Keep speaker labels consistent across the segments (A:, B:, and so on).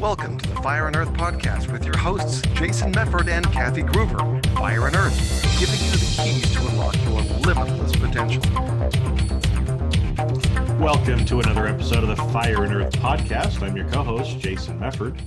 A: Welcome to the Fire and Earth podcast with your hosts, Jason Mefford and Kathy Gruver. Fire and Earth, giving you the keys to unlock your limitless potential.
B: Welcome to another episode of the Fire and Earth podcast. I'm your co host, Jason Mefford.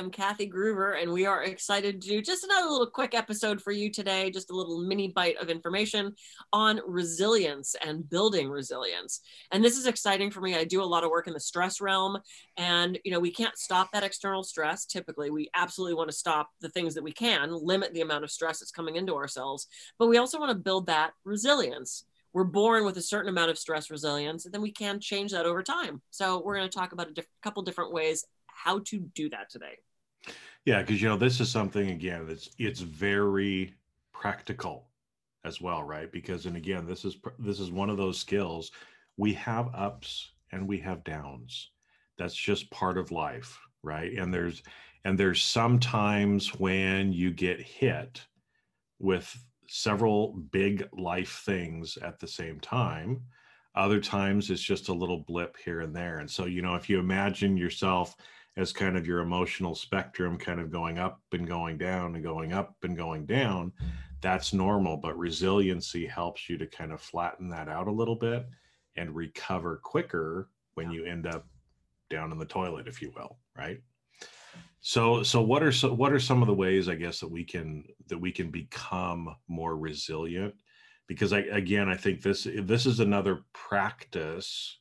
C: Am Kathy Gruver, and we are excited to do just another little quick episode for you today, just a little mini bite of information on resilience and building resilience. And this is exciting for me. I do a lot of work in the stress realm, and you know, we can't stop that external stress. Typically, we absolutely want to stop the things that we can, limit the amount of stress that's coming into ourselves, but we also want to build that resilience we're born with a certain amount of stress resilience and then we can change that over time so we're going to talk about a diff- couple different ways how to do that today.
B: Yeah, because you know this is something again that's it's very practical as well, right? Because and again, this is this is one of those skills we have ups and we have downs. That's just part of life, right? And there's and there's sometimes when you get hit with several big life things at the same time. Other times it's just a little blip here and there. And so, you know, if you imagine yourself as kind of your emotional spectrum kind of going up and going down and going up and going down that's normal but resiliency helps you to kind of flatten that out a little bit and recover quicker when you end up down in the toilet if you will right? So so what are so what are some of the ways i guess that we can that we can become more resilient? Because i again i think this this is another practice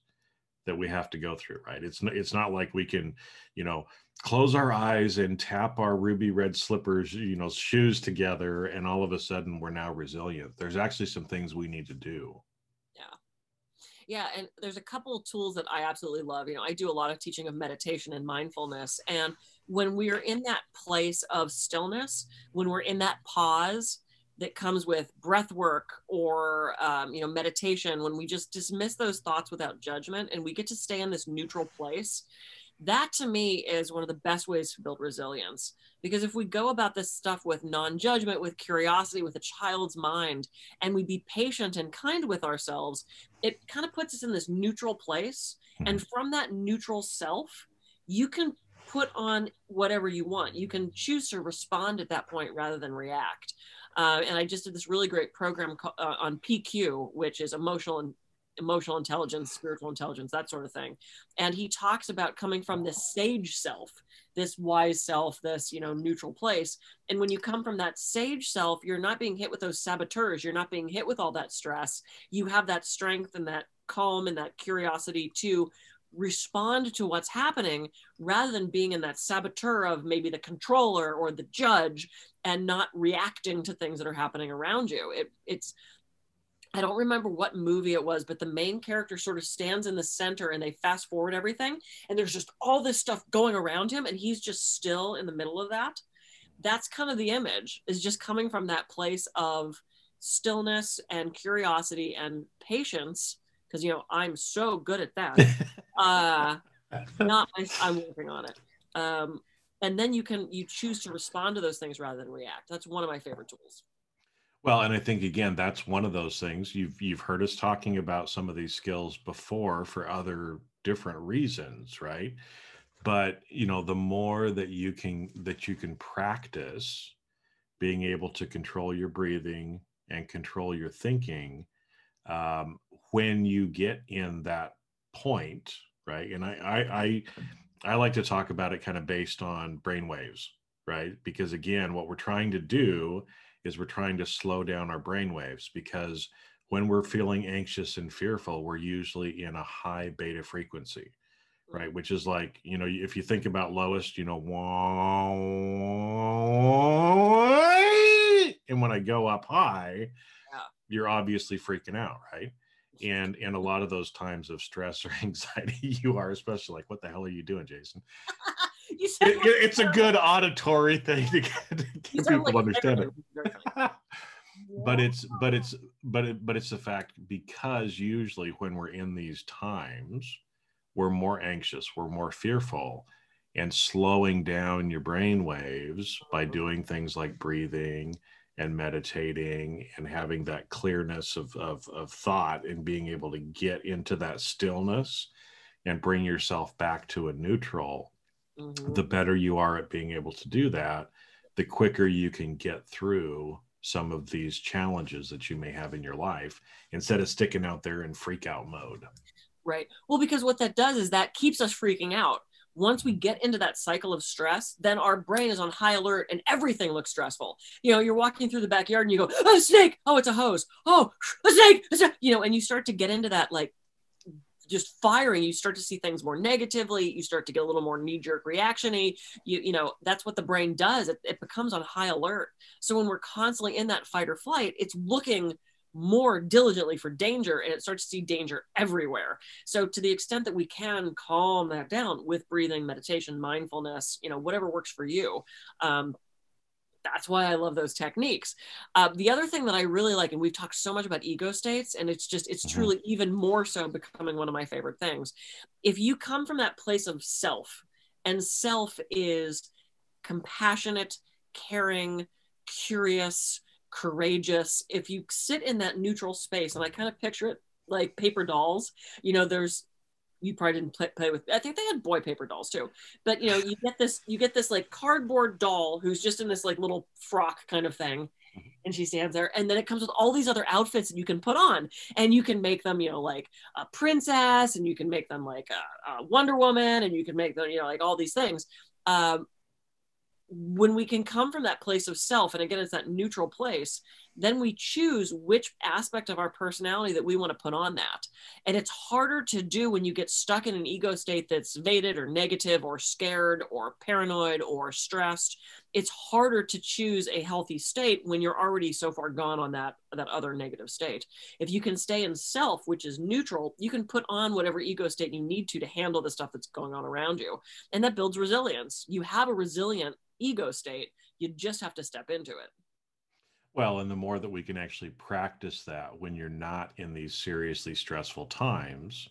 B: that we have to go through right? It's it's not like we can you know close our eyes and tap our ruby red slippers you know shoes together and all of a sudden we're now resilient. There's actually some things we need to do.
C: Yeah. Yeah and there's a couple of tools that i absolutely love. You know i do a lot of teaching of meditation and mindfulness and when we're in that place of stillness when we're in that pause that comes with breath work or um, you know meditation when we just dismiss those thoughts without judgment and we get to stay in this neutral place that to me is one of the best ways to build resilience. Because if we go about this stuff with non-judgment with curiosity with a child's mind and we be patient and kind with ourselves it kind of puts us in this neutral place. And mm-hmm. from that neutral self you can put on whatever you want. You can choose to respond at that point rather than react uh, and I just did this really great program uh, on PQ, which is emotional and emotional intelligence, spiritual intelligence, that sort of thing. And he talks about coming from this sage self, this wise self, this, you know, neutral place. And when you come from that sage self, you're not being hit with those saboteurs. You're not being hit with all that stress. You have that strength and that calm and that curiosity to respond to what's happening rather than being in that saboteur of maybe the controller or the judge and not reacting to things that are happening around you. It, it's I don't remember what movie it was, but the main character sort of stands in the center and they fast forward everything. And there's just all this stuff going around him, and he's just still in the middle of that. That's kind of the image, is just coming from that place of stillness and curiosity and patience. Because, you know, I'm so good at that. uh, not, I'm working on it. Um, and then you can you choose to respond to those things rather than react. That's one of my favorite tools.
B: Well and i think again that's one of those things. You've you've heard us talking about some of these skills before for other different reasons right? But you know the more that you can that you can practice being able to control your breathing and control your thinking um, when you get in that point right and I, I i I like to talk about it kind of based on brain waves, right? Because again, what we're trying to do is we're trying to slow down our brain waves because when we're feeling anxious and fearful, we're usually in a high beta frequency, mm. right? Which is like, you know, if you think about lowest, you know, and when I go up high, yeah. you're obviously freaking out, right? And in a lot of those times of stress or anxiety you are especially like what the hell are you doing jason? You it, it's a good auditory thing to get, to get people like understand it. but it's but it's but it, but it's the fact because usually when we're in these times we're more anxious we're more fearful and slowing down your brain waves by doing things like breathing and meditating and having that clearness of, of, of thought and being able to get into that stillness and bring yourself back to a neutral
C: Mhm.
B: the better you are at being able to do that, the quicker you can get through some of these challenges that you may have in your life instead of sticking out there in freak out mode.
C: Right. Well, because what that does is that keeps us freaking out. Once we get into that cycle of stress, then our brain is on high alert and everything looks stressful. You know, you're walking through the backyard and you go, oh, a snake. Oh, it's a hose. Oh, a snake. a snake," You know, and you start to get into that like just firing. You start to see things more negatively. You start to get a little more knee jerk reactiony. You, you know, that's what the brain does. It, it becomes on high alert. So when we're constantly in that fight or flight, it's looking more diligently for danger and it starts to see danger everywhere. So to the extent that we can calm that down with breathing meditation mindfulness you know whatever works for you um, that's why i love those techniques. Uh, the other thing that i really like and we've talked so much about ego states and it's just it's
B: Mhm.
C: truly even more so becoming one of my favorite things. If you come from that place of self and self is compassionate caring curious courageous. If you sit in that neutral space and i kind of picture it like paper dolls you know there's you probably didn't play, play with i think they had boy paper dolls too but you know you get this you get this like cardboard doll who's just in this like little frock kind of thing and she stands there and then it comes with all these other outfits that you can put on and you can make them you know like a princess and you can make them like a, a wonder woman and you can make them you know like all these things. Um, when we can come from that place of self and again it's that neutral place then we choose which aspect of our personality that we want to put on that. And it's harder to do when you get stuck in an ego state that's vated or negative or scared or paranoid or stressed. It's harder to choose a healthy state when you're already so far gone on that that other negative state. If you can stay in self which is neutral you can put on whatever ego state you need to to handle the stuff that's going on around you. And that builds resilience. You have a resilient ego state. You just have to step into it
B: Well, and the more that we can actually practice that when you're not in these seriously stressful times,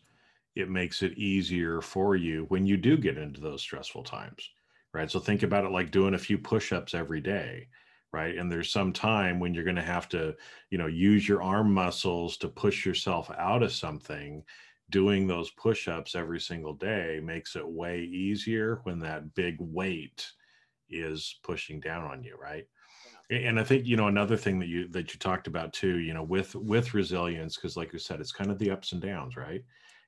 B: it makes it easier for you when you do get into those stressful times, right? So think about it like doing a few push ups every day, right? And there's some time when you're going to have to, you know, use your arm muscles to push yourself out of something. Doing those push ups every single day makes it way easier when that big weight is pushing down on you, right? And i think you know another thing that you that you talked about too you know with with resilience because like you said it's kind of the ups and downs right?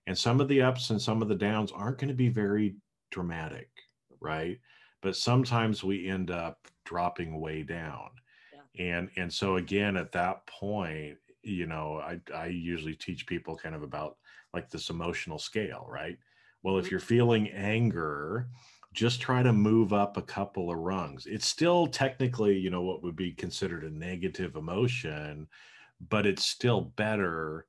B: And some of the ups and some of the downs aren't going to be very dramatic right? But sometimes we end up dropping way down. And and so again at that point you know i i usually teach people kind of about like this emotional scale right? Well if
C: Mhm.
B: you're feeling anger just try to move up a couple of rungs. It's still technically, you know, what would be considered a negative emotion, but it's still better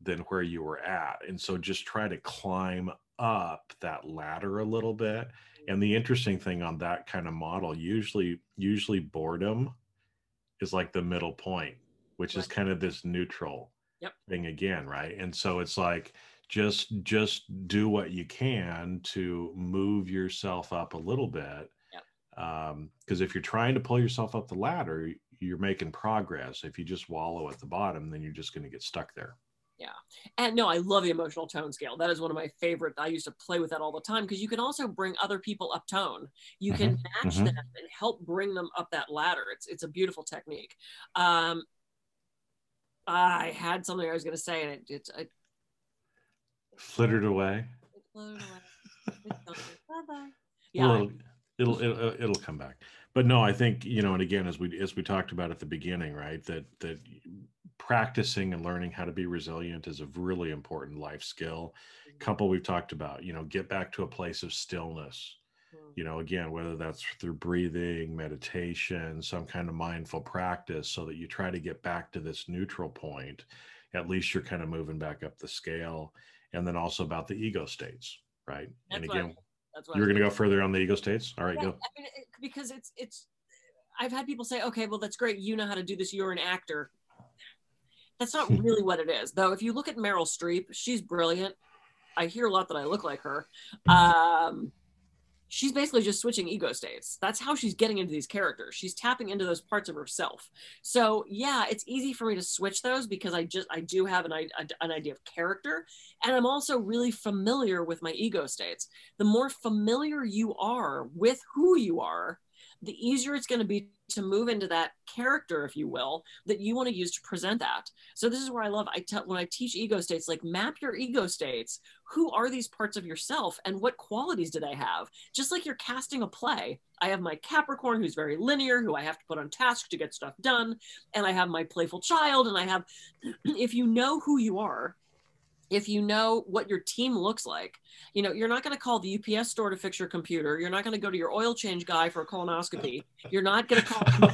B: than where you were at. And so just try to climb up that ladder a little bit. And the interesting thing on that kind of model, usually usually boredom is like the middle point, which is kind of this neutral
C: Yep.
B: thing again, right? And so it's like just just do what you can to move yourself up a little bit
C: Yep.
B: because if you're trying to pull yourself up the ladder you're making progress if you just wallow at the bottom then you're just going to get stuck there yeah
C: And no, I love the emotional tone scale. That is one of my favorite. I used to play with that all the time because you can also bring other people up tone. You can match
B: mhm.
C: them and help bring them up that ladder. It's it's a beautiful technique. Um, I had something I was going to say, and it it, it,
B: flittered away.
C: It floated away. Bye bye.
B: yeah
C: Yeah,
B: it'll, it'll it'll it'll come back. But no i think you know and again as we as we talked about at the beginning right that that practicing and learning how to be resilient is a really important life skill. Couple we've talked about you know get back to a place of stillness.
C: Mhm.
B: you know again whether that's through breathing meditation some kind of mindful practice so that you try to get back to this neutral point at least you're kind of moving back up the scale and then also about the ego states right and
C: That's what
B: again
C: That's what
B: you're going to go further on the ego states all right
C: Yeah,
B: go
C: I mean, it, because it's it's. I've had people say, "Okay, well, that's great. You know how to do this. You're an actor." That's not really what it is, though. If you look at Meryl Streep, she's brilliant. I hear a lot that I look like her. Um, she's basically just switching ego states. That's how she's getting into these characters. She's tapping into those parts of herself. So yeah, it's easy for me to switch those because I just I do have an, an idea of character, and I'm also really familiar with my ego states. The more familiar you are with who you are, the easier it's going to be to move into that character, if you will, that you want to use to present that. So this is where I love I tell when I teach ego states, like map your ego states. Who are these parts of yourself and what qualities do they have? Just like you're casting a play. I have my Capricorn who's very linear, who I have to put on task to get stuff done. And I have my playful child, and I have if you know who you are, if you know what your team looks like you know you're not going to call the ups store to fix your computer. You're not going to go to your oil change guy for a colonoscopy. You're not going to call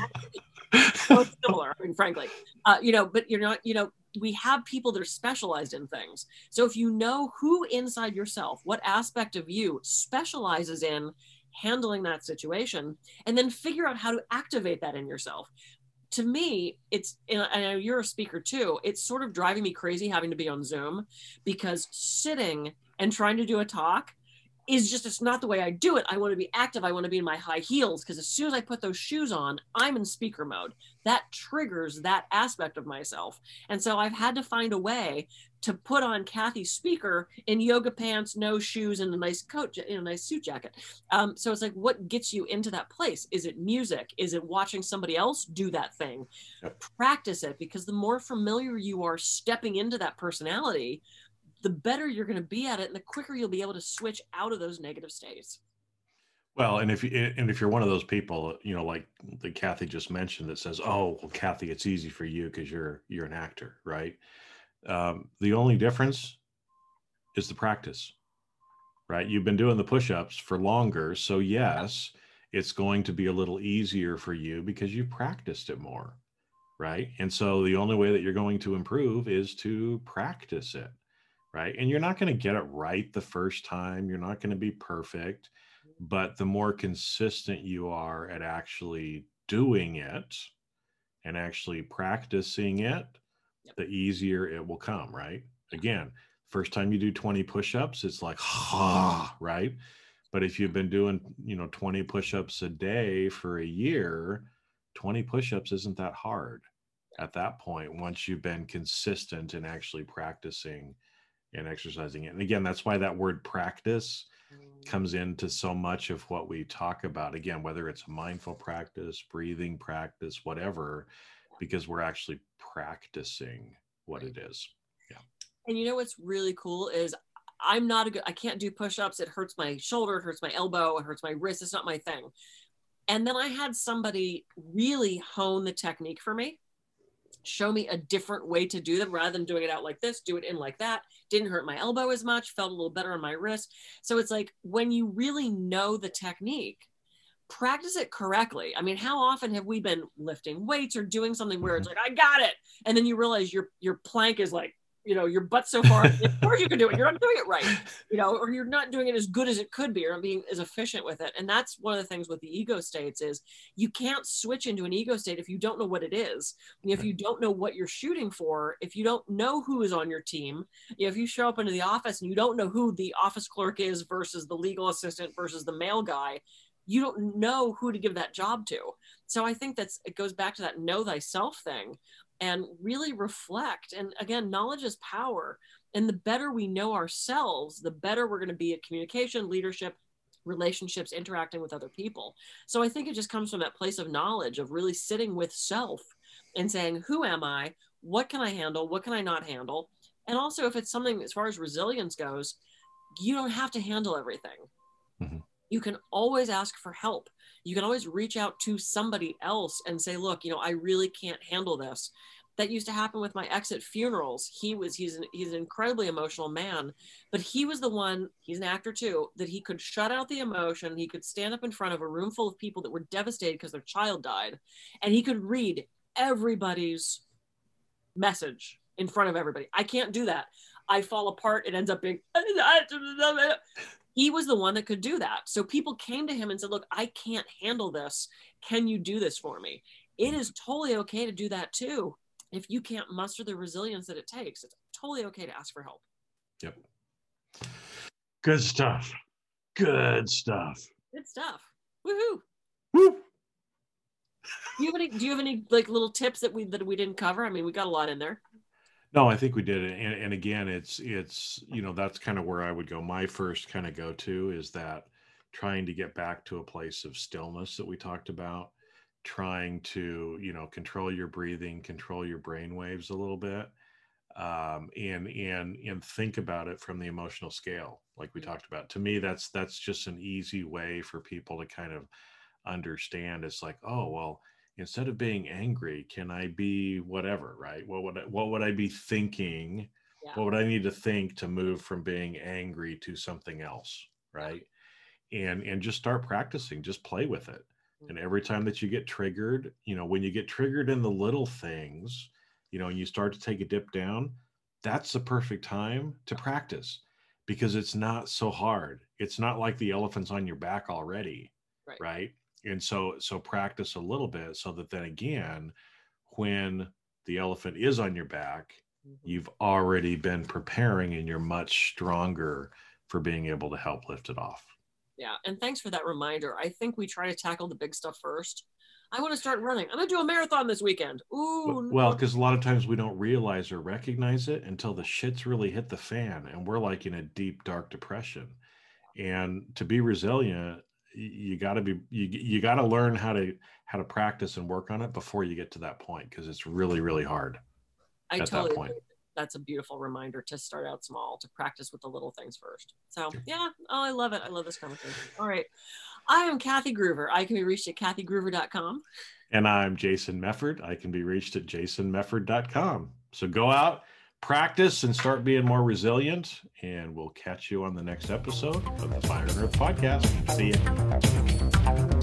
C: so similar i mean frankly. Uh, you know but you're not you know we have people that are specialized in things. So if you know who inside yourself what aspect of you specializes in handling that situation and then figure out how to activate that in yourself to me, it's, and I know you're a speaker too, it's sort of driving me crazy having to be on Zoom because sitting and trying to do a talk is just it's not the way I do it. I want to be active. I want to be in my high heels because as soon as I put those shoes on, I'm in speaker mode. That triggers that aspect of myself. And so I've had to find a way to put on Kathy's speaker in yoga pants, no shoes, and a nice coat, in a nice suit jacket. Um, so it's like, what gets you into that place? Is it music? Is it watching somebody else do that thing? Yep. Practice it because the more familiar you are stepping into that personality, the better you're going to be at it and the quicker you'll be able to switch out of those negative states
B: well and if you and if you're one of those people you know like the kathy just mentioned that says oh well kathy it's easy for you because you're you're an actor right um, the only difference is the practice right you've been doing the push-ups for longer so yes it's going to be a little easier for you because you've practiced it more right and so the only way that you're going to improve is to practice it right? And you're not going to get it right the first time. You're not going to be perfect, but the more consistent you are at actually doing it and actually practicing it, the easier it will come, right? Again, first time you do 20 push-ups, it's like, ha, right? But if you've been doing, you know, 20 push-ups a day for a year, 20 push-ups isn't that hard at that point once you've been consistent in actually practicing and exercising it. And again, that's why that word practice mm. comes into so much of what we talk about. Again, whether it's a mindful practice, breathing practice, whatever, because we're actually practicing what it is. Yeah.
C: And you know what's really cool is I'm not a good, I can't do push ups. It hurts my shoulder, it hurts my elbow, it hurts my wrist. It's not my thing. And then I had somebody really hone the technique for me show me a different way to do them rather than doing it out like this, do it in like that. Didn't hurt my elbow as much, felt a little better on my wrist. So it's like when you really know the technique, practice it correctly. I mean, how often have we been lifting weights or doing something where it's mm-hmm. like, I got it. And then you realize your your plank is like you know your butt so far of course you can do it you're not doing it right you know or you're not doing it as good as it could be or not being as efficient with it and that's one of the things with the ego states is you can't switch into an ego state if you don't know what it is if you don't know what you're shooting for if you don't know who is on your team if you show up into the office and you don't know who the office clerk is versus the legal assistant versus the mail guy you don't know who to give that job to so i think that's it goes back to that know thyself thing and really reflect. And again, knowledge is power. And the better we know ourselves, the better we're going to be at communication, leadership, relationships, interacting with other people. So I think it just comes from that place of knowledge, of really sitting with self and saying, Who am I? What can I handle? What can I not handle? And also, if it's something as far as resilience goes, you don't have to handle everything. Mm-hmm. You can always ask for help you can always reach out to somebody else and say, look, you know, I really can't handle this. That used to happen with my ex at funerals. He was he's an, he's an incredibly emotional man, but he was the one. He's an actor too. That he could shut out the emotion. He could stand up in front of a room full of people that were devastated because their child died, and he could read everybody's message in front of everybody. I can't do that. I fall apart. It ends up being he was the one that could do that. So people came to him and said, Look, I can't handle this. Can you do this for me? It is totally okay to do that too. If you can't muster the resilience that it takes, it's totally okay to ask for help.
B: Yep. Good stuff. Good stuff.
C: Good stuff. Woohoo!
B: Woo!
C: Do you have any? Do you have any like little tips that we that we didn't cover? I mean, we got a lot in there.
B: No, I think we did it. And, and again, it's it's you know that's kind of where I would go. My first kind of go to is that trying to get back to a place of stillness that we talked about, trying to you know control your breathing, control your brain waves a little bit, um, and and and think about it from the emotional scale, like we talked about. To me, that's that's just an easy way for people to kind of understand. It's like, oh well instead of being angry can i be whatever right? What would I, what would i be thinking?
C: Yeah.
B: what would i need to think to move from being angry to something else right? And and just start practicing just play with it. And
C: Mhm.
B: every time that you get triggered you know when you get triggered in the little things you know and you start to take a dip down that's the perfect time to practice because it's not so hard. It's not like the elephant's on your back already
C: Right.
B: right and so so practice a little bit so that then again when the elephant is on your back
C: Mhm.
B: you've already been preparing and you're much stronger for being able to help lift it off
C: Yeah, and thanks for that reminder. I think we try to tackle the big stuff first. I want to start running. I'm gonna do a marathon this weekend. Ooh,
B: well
C: no.
B: because a lot of times we don't realize or recognize it until the shits really hit the fan and we're like in a deep dark depression and to be resilient you got to be you, you got to learn how to how to practice and work on it before you get to that point because it's really really hard
C: I
B: at that point.
C: agree. That's a beautiful reminder to start out small, to practice with the little things first. So yeah, oh, I love it. I love this conversation. All right. I am Kathy Gruver. I can be reached at kathygruver.com.
B: And I'm Jason Mefford. I can be reached at jasonmefford.com. So go out, practice, and start being more resilient. And we'll catch you on the next episode of the Fire and Earth podcast. See ya.